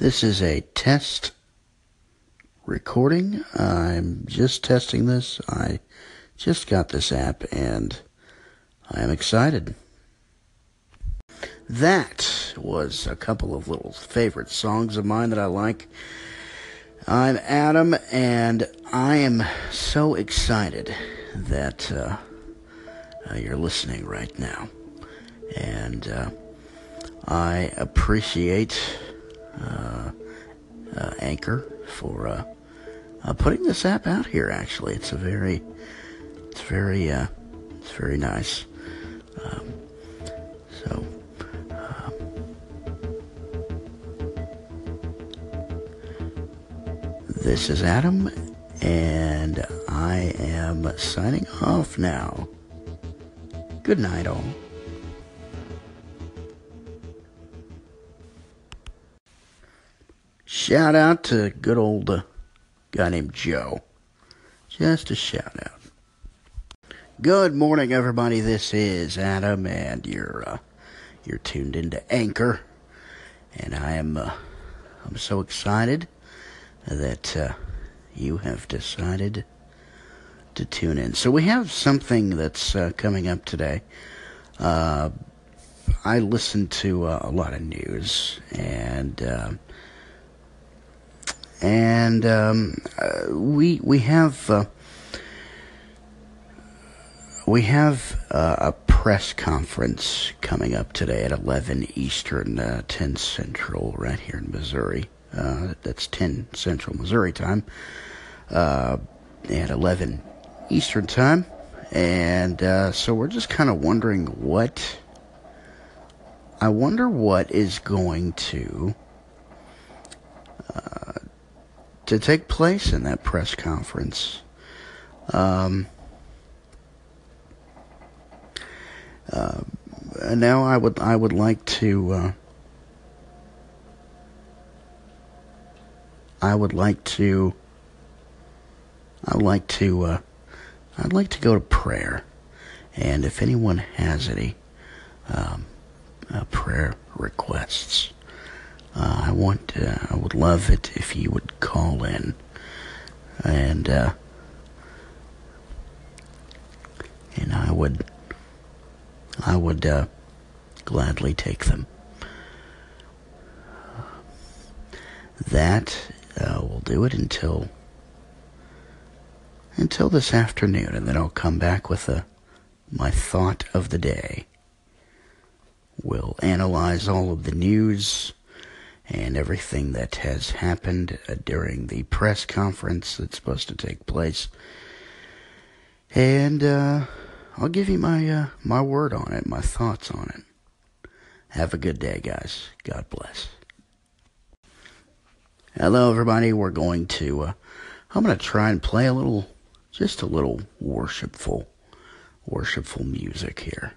This is a test recording. I'm just testing this. I just got this app and I am excited. That was a couple of little favorite songs of mine that I like. I'm Adam and I am so excited that uh, uh, you're listening right now. And uh, I appreciate Anchor for uh, uh, putting this app out here. Actually, it's a very, it's very, uh, it's very nice. Um, so. This is Adam, and I am signing off now. Good night, all. Shout out to good old uh, guy named Joe. Just a shout out. Good morning, everybody. This is Adam, and you're uh, you're tuned into Anchor, and I am uh, I'm so excited that uh, you have decided to tune in. So we have something that's uh, coming up today. Uh, I listen to a lot of news, and and um, uh, we we have uh, we have uh, a press conference coming up today at 11 Eastern, uh, 10 Central, right here in Missouri. That's 10 Central Missouri time, at 11 Eastern time, and uh, so we're just kind of wondering what. I wonder what is going to uh, to take place in that press conference. Um, uh, now I would I would like to uh, I would like to I would like to uh, I'd like to go to prayer, and if anyone has any um, uh, prayer requests, uh, I want uh, I would love it if you would call in, and uh, and I would I would uh, gladly take them. That uh, will do it until until this afternoon, and then I'll come back with a my thought of the day. We'll analyze all of the news and everything that has happened uh, during the press conference that's supposed to take place. And uh, I'll give you my uh, my word on it, my thoughts on it. Have a good day, guys. God bless. Hello, everybody. We're going to. Uh, I'm going to try and play a little, just a little worshipful, worshipful music here.